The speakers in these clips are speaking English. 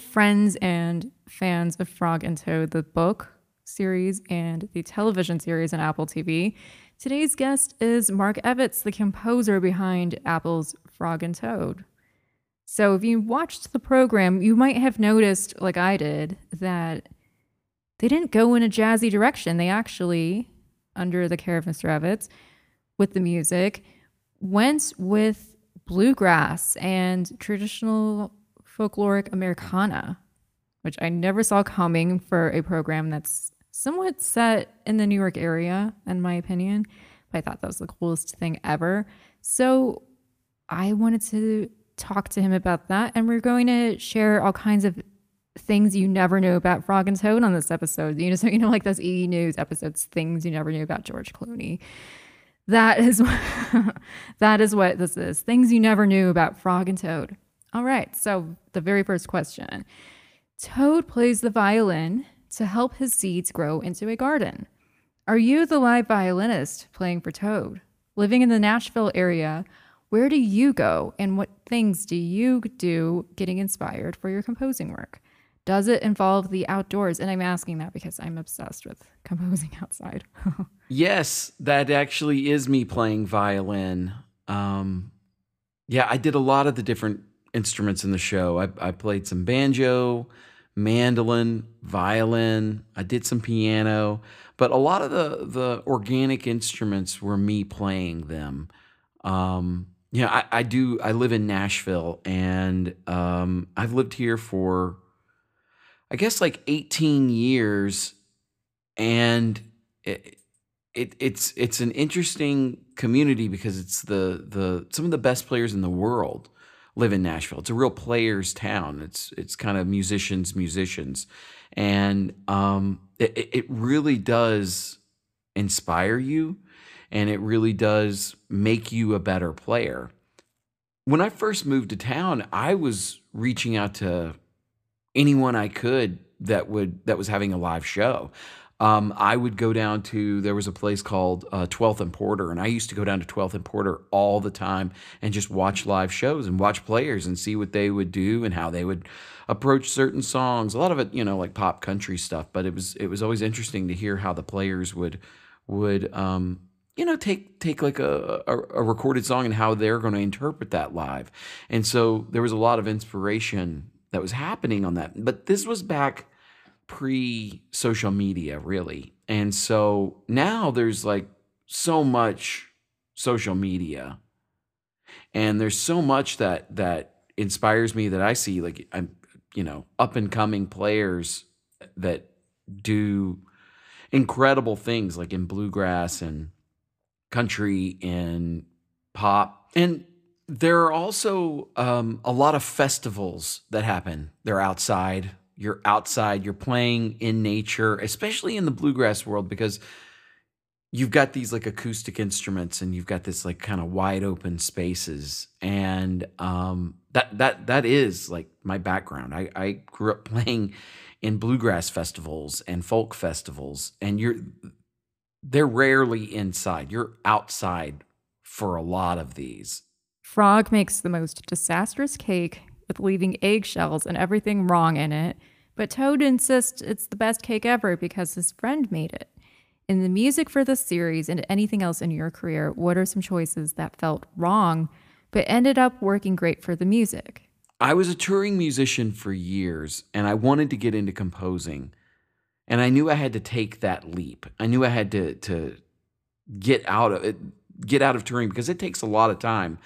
friends and fans of Frog and Toad, the book series and the television series on Apple TV, today's guest is Mark Evitts, the composer behind Apple's Frog and Toad. So if you watched the program, you might have noticed, like I did, that they didn't go in a jazzy direction. They actually, under the care of Mr. Evitts, with the music, went with bluegrass and traditional folkloric Americana, which I never saw coming for a program that's somewhat set in the New York area, in my opinion. But I thought that was the coolest thing ever. So I wanted to talk to him about that. And we're going to share all kinds of things you never knew about Frog and Toad on this episode. You know, so you know, like those E News episodes, things you never knew about George Clooney. That is that is what this is. Things you never knew about Frog and Toad. All right. So the very first question. Toad plays the violin to help his seeds grow into a garden. Are you the live violinist playing for Toad? Living in the Nashville area, where do you go and what things do you do getting inspired for your composing work? Does it involve the outdoors? And I'm asking that because I'm obsessed with composing outside. yes, that actually is me playing violin. Um, yeah, I did a lot of the different instruments in the show. I, I played some banjo, mandolin, violin. I did some piano, but a lot of the the organic instruments were me playing them. Um, yeah, I, I do. I live in Nashville, and um, I've lived here for I guess like 18 years and it, it, it's it's an interesting community because it's the the some of the best players in the world live in Nashville. It's a real players town. It's it's kind of musicians musicians and um, it, it really does inspire you and it really does make you a better player. When I first moved to town, I was reaching out to anyone I could that would that was having a live show. Um, I would go down to there was a place called uh, 12th and Porter, and I used to go down to 12th and Porter all the time and just watch live shows and watch players and see what they would do and how they would approach certain songs. A lot of it, you know, like pop country stuff, but it was it was always interesting to hear how the players would would um, you know take take like a, a, a recorded song and how they're going to interpret that live. And so there was a lot of inspiration that was happening on that. But this was back pre social media, really. And so now there's like so much social media. And there's so much that that inspires me that I see like I'm you know, up and coming players that do incredible things like in bluegrass and country and pop. And there are also um, a lot of festivals that happen. They're outside. You're outside. You're playing in nature, especially in the bluegrass world, because you've got these like acoustic instruments and you've got this like kind of wide open spaces, and um, that that that is like my background. I, I grew up playing in bluegrass festivals and folk festivals, and you're they're rarely inside. You're outside for a lot of these. Frog makes the most disastrous cake with leaving eggshells and everything wrong in it, but Toad insists it's the best cake ever because his friend made it. In the music for this series and anything else in your career, what are some choices that felt wrong but ended up working great for the music? I was a touring musician for years and I wanted to get into composing. And I knew I had to take that leap. I knew I had to to get out of it, get out of touring because it takes a lot of time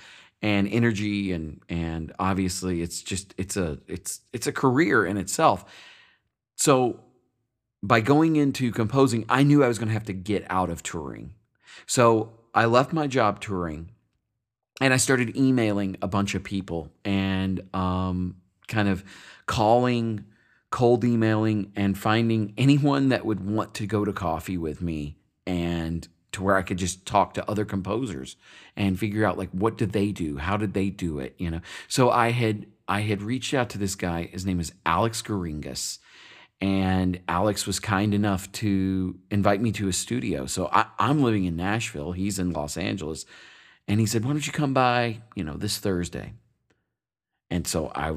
and energy and and obviously it's just it's a it's it's a career in itself. So by going into composing, I knew I was going to have to get out of touring. So I left my job touring and I started emailing a bunch of people and um, kind of calling, cold emailing, and finding anyone that would want to go to coffee with me and to where I could just talk to other composers and figure out like what did they do? How did they do it? You know. So I had I had reached out to this guy. His name is Alex Geringas. And Alex was kind enough to invite me to his studio. So I, I'm living in Nashville. He's in Los Angeles. And he said, Why don't you come by, you know, this Thursday? And so I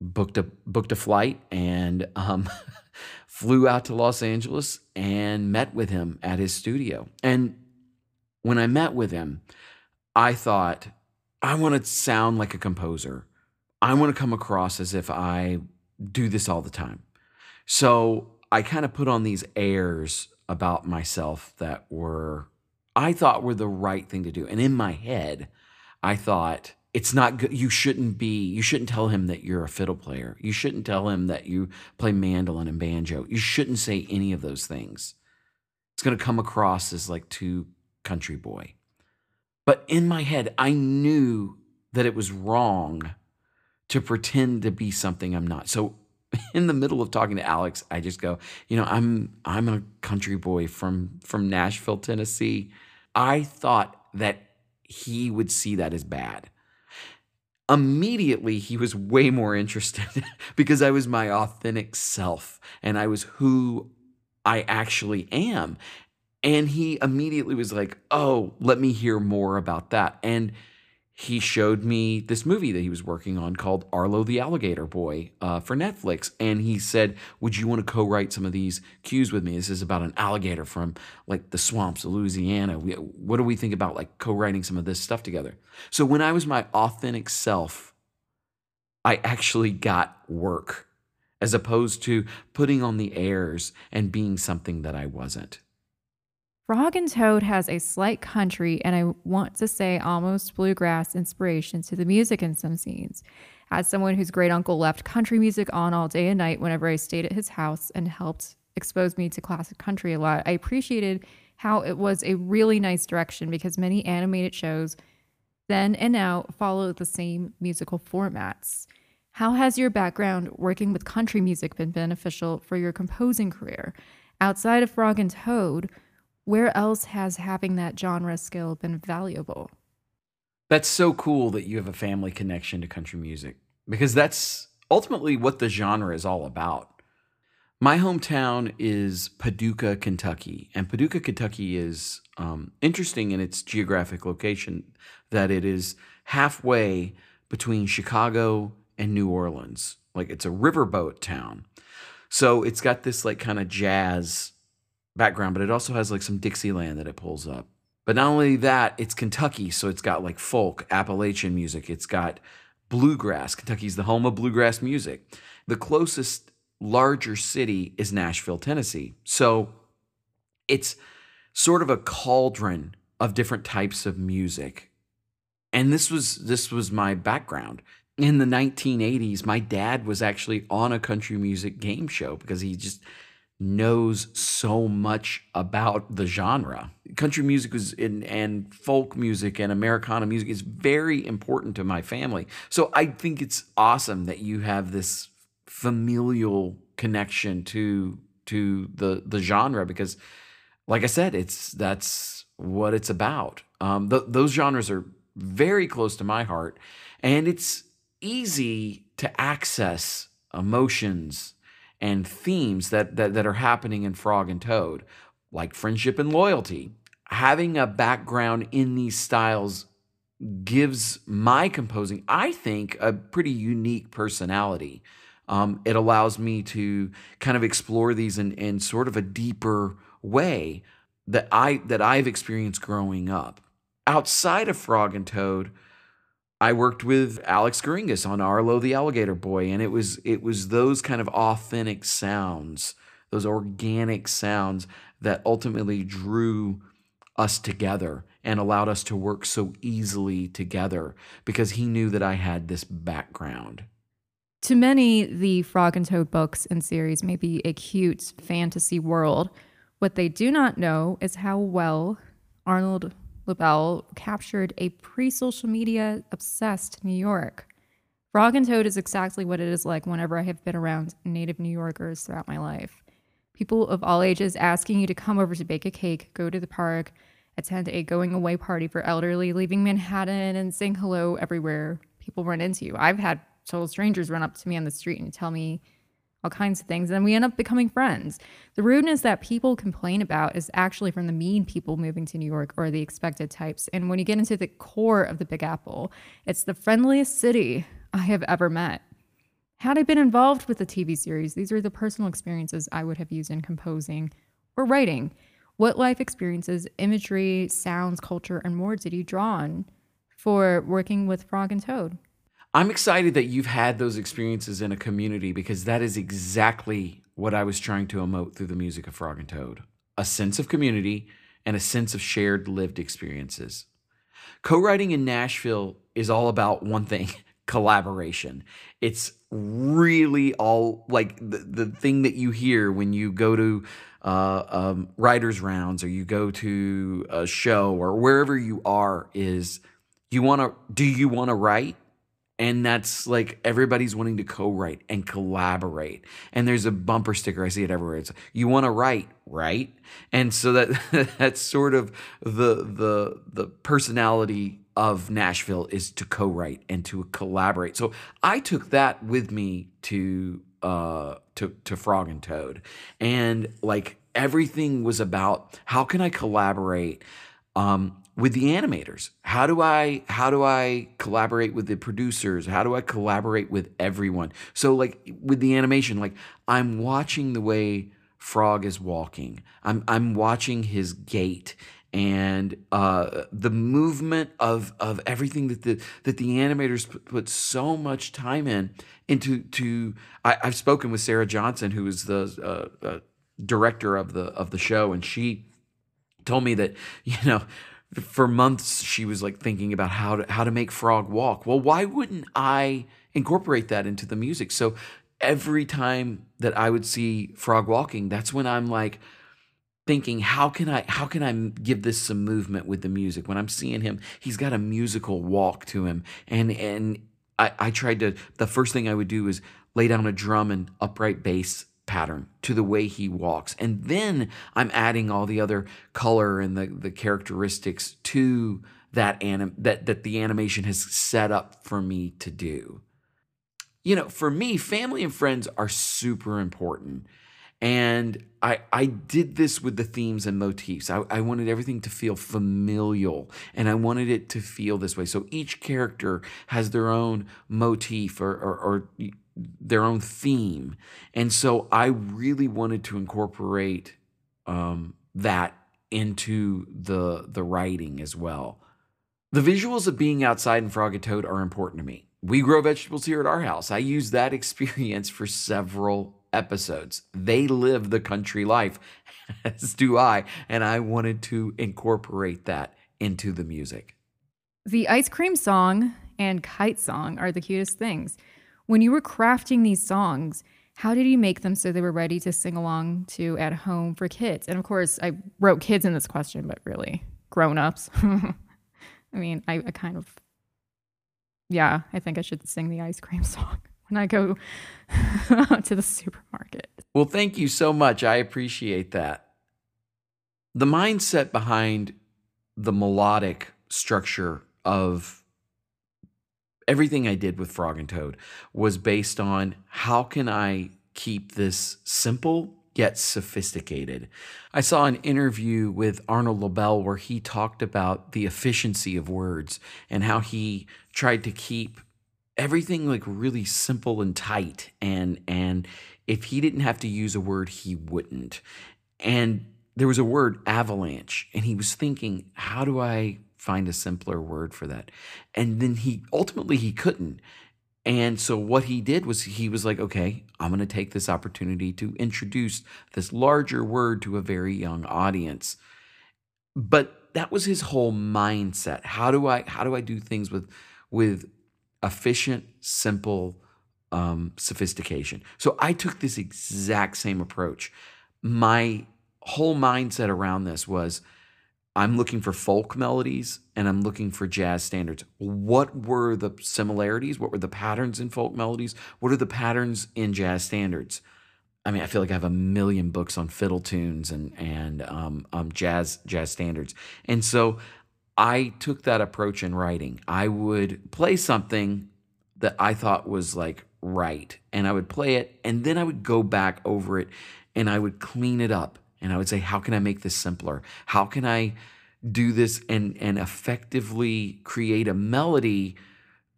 booked a booked a flight and um, flew out to Los Angeles and met with him at his studio. And when I met with him, I thought, I want to sound like a composer. I want to come across as if I do this all the time. So I kind of put on these airs about myself that were, I thought were the right thing to do. And in my head, I thought, it's not good. You shouldn't be, you shouldn't tell him that you're a fiddle player. You shouldn't tell him that you play mandolin and banjo. You shouldn't say any of those things. It's going to come across as like too country boy. But in my head, I knew that it was wrong to pretend to be something I'm not. So in the middle of talking to Alex, I just go, you know, I'm I'm a country boy from from Nashville, Tennessee. I thought that he would see that as bad immediately he was way more interested because I was my authentic self and I was who I actually am. And he immediately was like, Oh, let me hear more about that. And he showed me this movie that he was working on called Arlo the Alligator Boy uh, for Netflix. And he said, Would you want to co write some of these cues with me? This is about an alligator from like the swamps of Louisiana. We, what do we think about like co writing some of this stuff together? So when I was my authentic self, I actually got work as opposed to putting on the airs and being something that I wasn't. Frog and Toad has a slight country and I want to say almost bluegrass inspiration to the music in some scenes. As someone whose great uncle left country music on all day and night whenever I stayed at his house and helped expose me to classic country a lot, I appreciated how it was a really nice direction because many animated shows then and now follow the same musical formats. How has your background working with country music been beneficial for your composing career? Outside of Frog and Toad, where else has having that genre skill been valuable? That's so cool that you have a family connection to country music because that's ultimately what the genre is all about. My hometown is Paducah, Kentucky, and Paducah, Kentucky is um, interesting in its geographic location that it is halfway between Chicago and New Orleans. Like it's a riverboat town. So it's got this like kind of jazz background, but it also has like some Dixieland that it pulls up. But not only that, it's Kentucky, so it's got like folk, Appalachian music. It's got bluegrass. Kentucky's the home of bluegrass music. The closest larger city is Nashville, Tennessee. So it's sort of a cauldron of different types of music. And this was this was my background. In the 1980s, my dad was actually on a country music game show because he just knows so much about the genre. Country music is in, and folk music and Americana music is very important to my family. So I think it's awesome that you have this familial connection to to the the genre because like I said, it's that's what it's about. Um, th- those genres are very close to my heart, and it's easy to access emotions and themes that, that, that are happening in Frog and Toad, like friendship and loyalty. Having a background in these styles gives my composing, I think, a pretty unique personality. Um, it allows me to kind of explore these in, in sort of a deeper way that I that I've experienced growing up. Outside of Frog and Toad, I worked with Alex Geringas on Arlo the Alligator Boy, and it was it was those kind of authentic sounds, those organic sounds that ultimately drew us together and allowed us to work so easily together because he knew that I had this background. To many, the Frog and Toad books and series may be a cute fantasy world. What they do not know is how well Arnold Lobel captured a pre social media obsessed New York. Frog and Toad is exactly what it is like whenever I have been around native New Yorkers throughout my life. People of all ages asking you to come over to bake a cake, go to the park, attend a going away party for elderly, leaving Manhattan and saying hello everywhere people run into you. I've had total strangers run up to me on the street and tell me all kinds of things. And we end up becoming friends. The rudeness that people complain about is actually from the mean people moving to New York or the expected types. And when you get into the core of the Big Apple, it's the friendliest city I have ever met. Had I been involved with the TV series, these are the personal experiences I would have used in composing or writing. What life experiences, imagery, sounds, culture, and more did you draw on for working with Frog and Toad? I'm excited that you've had those experiences in a community because that is exactly what I was trying to emote through the music of Frog and Toad a sense of community and a sense of shared lived experiences. Co writing in Nashville is all about one thing collaboration. It's really all like the, the thing that you hear when you go to uh, um, writers' rounds or you go to a show or wherever you are is you want to do you want to write and that's like everybody's wanting to co-write and collaborate. And there's a bumper sticker i see it everywhere. It's you want to write right? And so that that's sort of the the the personality of nashville is to co-write and to collaborate. So i took that with me to uh to to frog and toad. And like everything was about how can i collaborate um with the animators. How do i how do i collaborate with the producers? How do i collaborate with everyone? So like with the animation like i'm watching the way frog is walking. I'm i'm watching his gait and uh, the movement of of everything that the that the animators put, so much time in into to I, have spoken with Sarah Johnson who is the uh, uh, director of the of the show and she told me that you know for months she was like thinking about how to how to make frog walk. Well why wouldn't i incorporate that into the music? So every time that i would see frog walking that's when i'm like thinking how can i how can i give this some movement with the music? When i'm seeing him he's got a musical walk to him. And and i i tried to the first thing i would do is lay down a drum and upright bass pattern to the way he walks. And then I'm adding all the other color and the, the characteristics to that anim- that that the animation has set up for me to do. You know, for me, family and friends are super important. And I, I did this with the themes and motifs. I, I wanted everything to feel familial and I wanted it to feel this way. So each character has their own motif or, or, or their own theme. And so I really wanted to incorporate um, that into the the writing as well. The visuals of being outside in Frog and Toad are important to me. We grow vegetables here at our house. I use that experience for several episodes. They live the country life, as do I, and I wanted to incorporate that into the music. The ice cream song and kite song are the cutest things. When you were crafting these songs, how did you make them so they were ready to sing along to at home for kids? And of course, I wrote kids in this question, but really grown ups. I mean, I, I, kind of, yeah, I think I should sing the ice cream song when I go to the supermarket. Well, thank you so much. I appreciate that. The mindset behind the melodic structure of everything I did with Frog and Toad was based on how can I keep this simple yet sophisticated. I saw an interview with Arnold Lobel where he talked about the efficiency of words and how he tried to keep everything like really simple and tight and and if he didn't have to use a word he wouldn't. And there was a word avalanche and he was thinking how do I find a simpler word for that. And then he ultimately he couldn't. And so what he did was he was like, okay, I'm going to take this opportunity to introduce this larger word to a very young audience. But that was his whole mindset. How do I how do I do things with with efficient, simple um, sophistication? So I took this exact same approach. My whole mindset around this was I'm looking for folk melodies and I'm looking for jazz standards. What were the similarities? What were the patterns in folk melodies? What are the patterns in jazz standards? I mean, I feel like I have a million books on fiddle tunes and and um, um, jazz jazz standards, and so I took that approach in writing. I would play something that I thought was like right, and I would play it, and then I would go back over it, and I would clean it up and I would say, how can I make this simpler? How can I do this and and effectively create a melody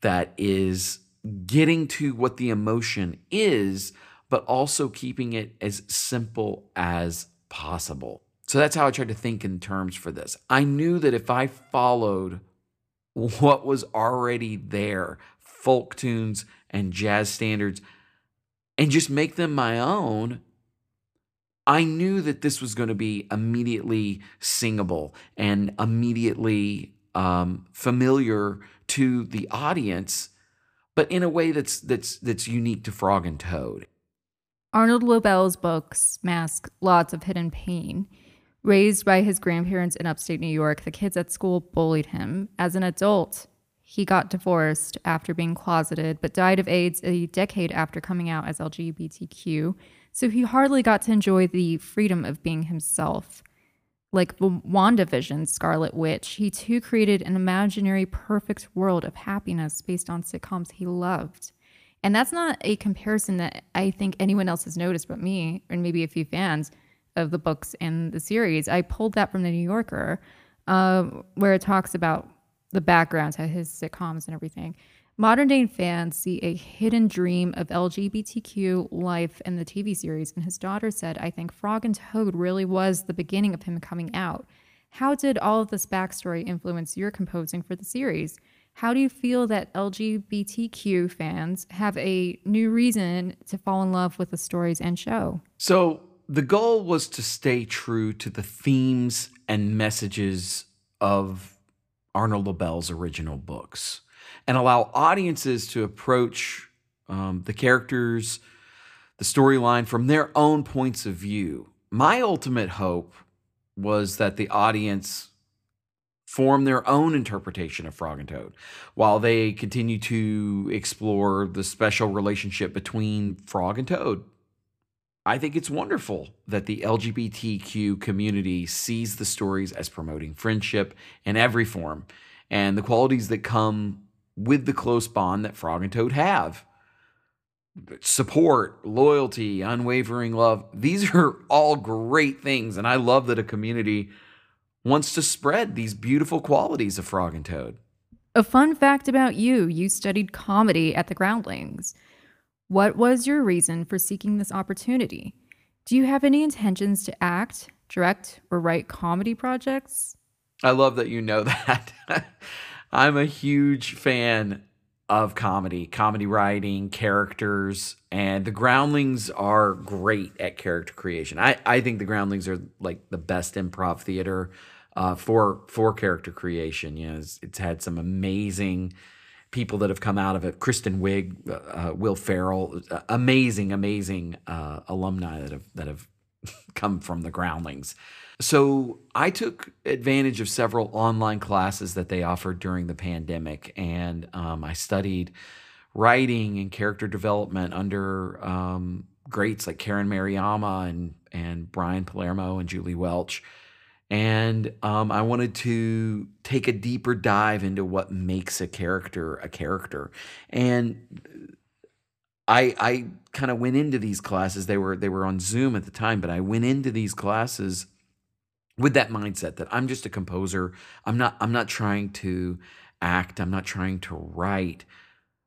that is getting to what the emotion is, but also keeping it as simple as possible. So that's how I tried to think in terms for this. I knew that if I followed what was already there, folk tunes and jazz standards, and just make them my own, I knew that this was going to be immediately singable and immediately um, familiar to the audience, but in a way that's that's that's unique to Frog and Toad. Arnold Lobel's books mask lots of hidden pain. Raised by his grandparents in upstate New York, the kids at school bullied him. As an adult, he got divorced after being closeted, but died of AIDS a decade after coming out as LGBTQ, so he hardly got to enjoy the freedom of being himself. Like WandaVision, Scarlet Witch, he too created an imaginary perfect world of happiness based on sitcoms he loved. And that's not a comparison that I think anyone else has noticed but me, and maybe a few fans of the books and the series. I pulled that from the New Yorker, uh, where it talks about the background to his sitcoms and everything. Modern day fans see a hidden dream of LGBTQ life in the TV series, and his daughter said, I think Frog and Toad really was the beginning of him coming out. How did all of this backstory influence your composing for the series? How do you feel that LGBTQ fans have a new reason to fall in love with the stories and show? So, the goal was to stay true to the themes and messages of Arnold Lobel's original books and allow audiences to approach um, the characters, the storyline from their own points of view. My ultimate hope was that the audience form their own interpretation of Frog and Toad while they continue to explore the special relationship between Frog and Toad. I think it's wonderful that the LGBTQ community sees the stories as promoting friendship in every form and the qualities that come with the close bond that Frog and Toad have. Support, loyalty, unwavering love. These are all great things. And I love that a community wants to spread these beautiful qualities of Frog and Toad. A fun fact about you you studied comedy at the Groundlings. What was your reason for seeking this opportunity? Do you have any intentions to act, direct, or write comedy projects? I love that you know that. I'm a huge fan of comedy, comedy writing, characters, and the Groundlings are great at character creation. I, I think the Groundlings are like the best improv theater uh, for for character creation. You know, it's, it's, had some amazing people that have come out of it. Kristen Wiig, uh, uh Will Ferrell, uh, amazing, amazing uh, alumni that have that have come from the Groundlings. So I took advantage of several online classes that they offered during the pandemic, and um, I studied writing and character development under um, greats like Karen Maruyama and and Brian Palermo and Julie Welch. And um, I wanted to take a deeper dive into what makes a character a character. And I I kind of went into these classes. They were they were on Zoom at the time, but I went into these classes with that mindset that I'm just a composer. I'm not I'm not trying to act, I'm not trying to write.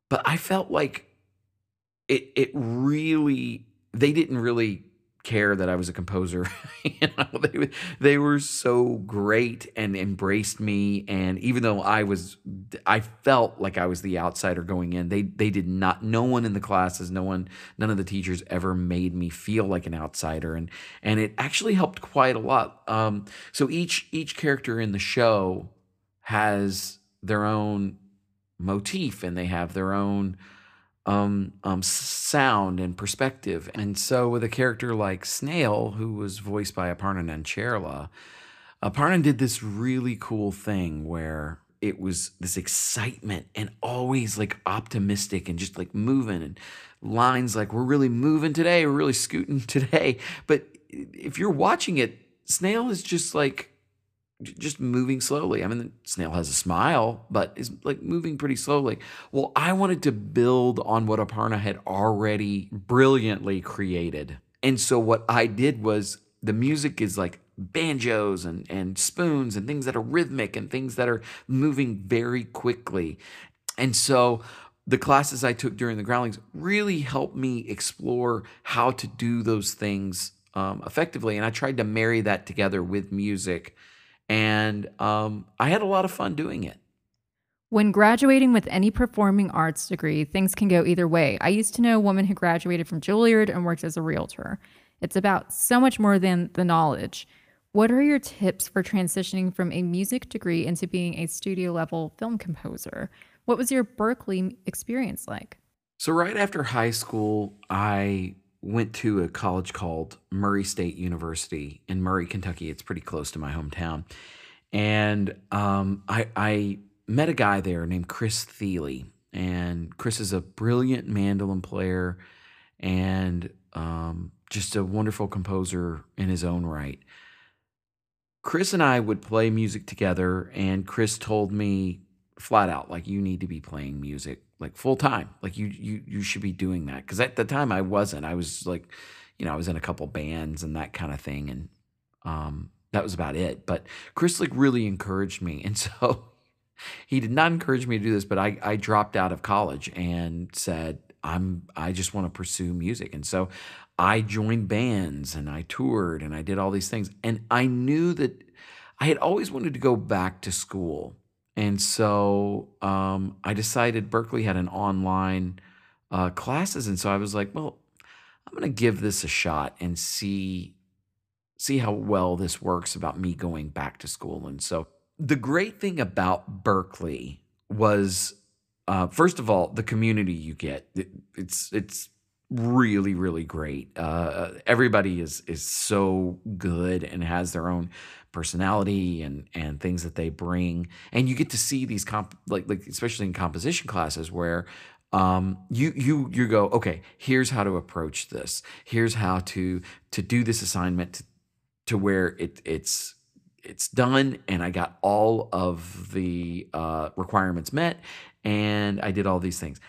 But I felt like it it really they didn't really care that I was a composer. you know, they they were so great and embraced me. And even though I was, I felt like I was the outsider going in. They they did not. No one in the classes, no one, none of the teachers ever made me feel like an outsider. And and it actually helped quite a lot. Um, so each each character in the show has their own motif and they have their own um, um, sound and perspective. And so, with a character like Snail, who was voiced by Aparna Nancherla, Aparna did this really cool thing where it was this excitement and always like optimistic and just like moving and lines like we're really moving today, we're really scooting today. But if you're watching it, Snail is just like just moving slowly. I mean, the snail has a smile, but is like moving pretty slowly. Well, I wanted to build on what Aparna had already brilliantly created. And so what I did was the music is like banjos and, and spoons and things that are rhythmic and things that are moving very quickly. And so the classes I took during the Groundlings really helped me explore how to do those things um, effectively. And I tried to marry that together with music. And um, I had a lot of fun doing it. When graduating with any performing arts degree, things can go either way. I used to know a woman who graduated from Juilliard and worked as a realtor. It's about so much more than the knowledge. What are your tips for transitioning from a music degree into being a studio level film composer? What was your Berklee experience like? So, right after high school, I went to a college called Murray State University in Murray, Kentucky. It's pretty close to my hometown. And um, I, I met a guy there named Chris Thile. And Chris is a brilliant mandolin player and um, just a wonderful composer in his own right. Chris and I would play music together, and Chris told me flat out like you need to be playing music like full time. Like you you you should be doing that. Because at the time i wasn't. I was like you know i was in a couple bands and that kind of thing and um that was about it. But chris like really encouraged me and so he did not encourage me to do this but i i dropped out of college and said i'm i just want to pursue music. And so i joined bands and i toured and i did all these things. And i knew that i had always wanted to go back to school and so um, I decided Berklee had an online uh, classes, and so I was like, well, I'm going to give this a shot and see see how well this works about me going back to school. And so the great thing about Berklee was, uh, first of all, the community you get. It, it's it's really really great. Uh, everybody is is so good and has their own personality and and things that they bring. And you get to see these comp like like especially in composition classes where um, you you you go okay here's how to approach this. Here's how to to do this assignment to, to where it it's it's done and i got all of the uh, requirements met and i did all these things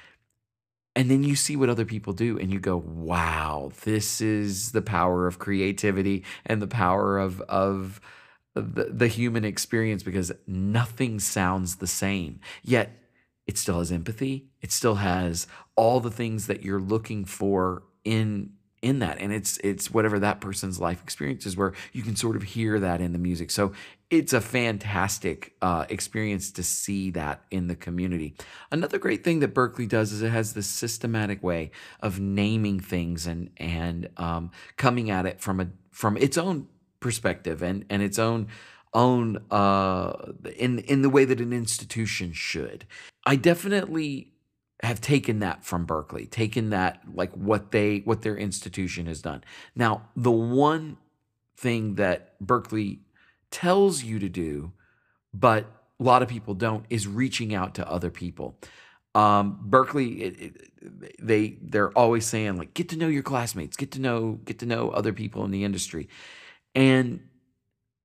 and then you see what other people do and you go wow this is the power of creativity and the power of of the, the human experience because nothing sounds the same. Yet it still has empathy. It still has all the things that you're looking for in in that and it's it's whatever that person's life experience is where you can sort of hear that in the music so it's a fantastic uh, experience to see that in the community another great thing that Berklee does is it has this systematic way of naming things and and um, coming at it from a from its own perspective and and its own own uh in in the way that an institution should. I definitely have taken that from Berklee, taken that like what they what their institution has done. Now, the one thing that Berklee tells you to do, but a lot of people don't, is reaching out to other people. Um, Berklee, it, it, they they're always saying like get to know your classmates, get to know get to know other people in the industry. And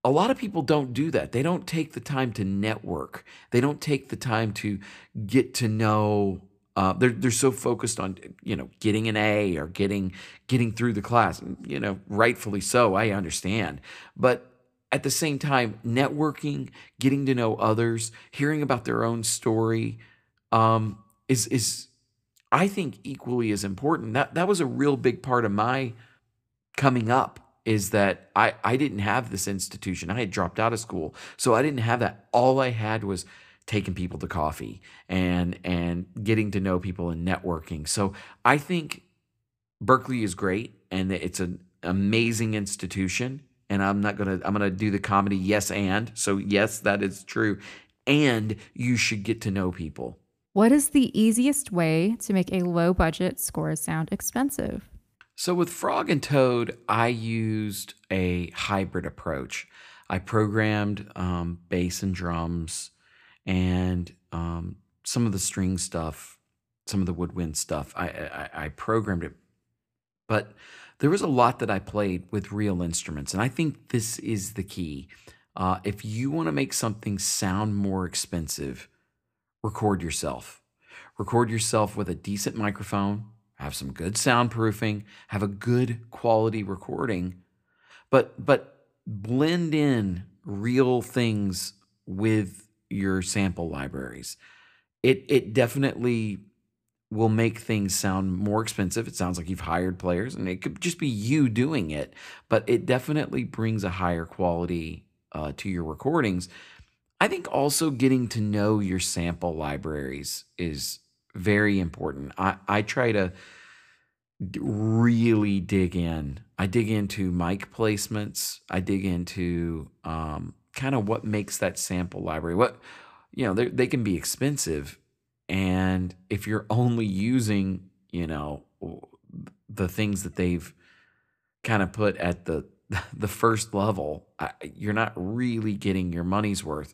a lot of people don't do that. They don't take the time to network. They don't take the time to get to know. Uh, they're they're so focused on you know getting an A or getting getting through the class. You know, rightfully so. I understand, but at the same time, networking, getting to know others, hearing about their own story, um, is is I think equally as important. That that was a real big part of my coming up is that I, I didn't have this institution. I had dropped out of school. So I didn't have that. All I had was taking people to coffee and and getting to know people and networking. So I think Berklee is great and it's an amazing institution. And I'm not gonna I'm gonna do the comedy yes and. So yes, that is true. And you should get to know people. What is the easiest way to make a low budget score sound expensive? So with Frog and Toad, I used a hybrid approach. I programmed um, bass and drums and um, some of the string stuff, some of the woodwind stuff. I, I, I programmed it, but there was a lot that I played with real instruments, and I think this is the key. Uh, if you want to make something sound more expensive, record yourself. Record yourself with a decent microphone have some good soundproofing, have a good quality recording, but but blend in real things with your sample libraries. It it definitely will make things sound more expensive. It sounds like you've hired players and it could just be you doing it, but it definitely brings a higher quality uh, to your recordings. I think also getting to know your sample libraries is very important. I, I try to really dig in. I dig into mic placements. I dig into um, kind of what makes that sample library. What you know, they can be expensive, and if you're only using, you know, the things that they've kind of put at the the first level, you're not really getting your money's worth.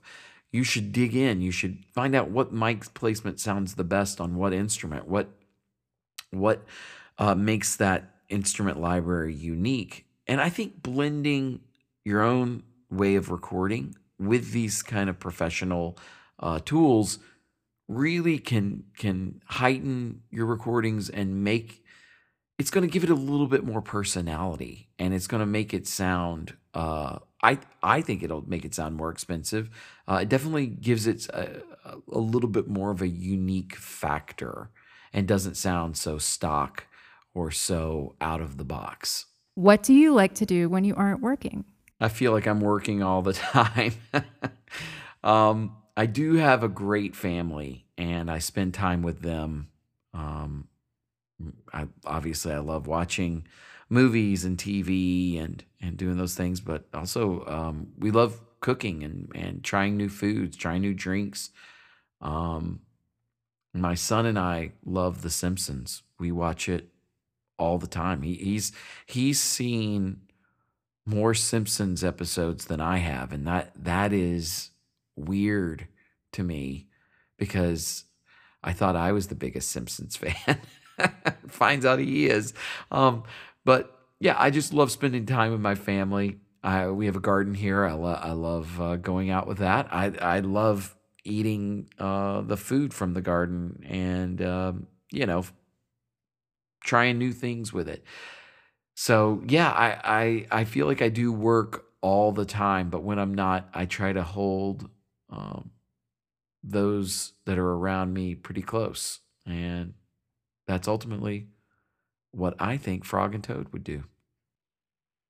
You should dig in. You should find out what mic placement sounds the best on what instrument. What what uh, makes that instrument library unique. And I think blending your own way of recording with these kind of professional uh, tools really can can heighten your recordings and make it's going to give it a little bit more personality and it's going to make it sound uh, I I think it'll make it sound more expensive. Uh, it definitely gives it a, a, little bit more of a unique factor and doesn't sound so stock or so out of the box. What do you like to do when you aren't working? I feel like I'm working all the time. um, I do have a great family and I spend time with them. Um, I obviously I love watching movies and TV and and doing those things, but also um, we love cooking and and trying new foods, trying new drinks. Um, my son and I love The Simpsons. We watch it all the time. He, he's he's seen more Simpsons episodes than I have, and that that is weird to me because I thought I was the biggest Simpsons fan. Finds out he is. Um, but yeah, I just love spending time with my family. I, we have a garden here. I, lo- I love uh, going out with that. I I love eating uh, the food from the garden and um, you know trying new things with it. So yeah, I, I I feel like I do work all the time, but when I'm not, I try to hold um, those that are around me pretty close, and that's ultimately what I think Frog and Toad would do.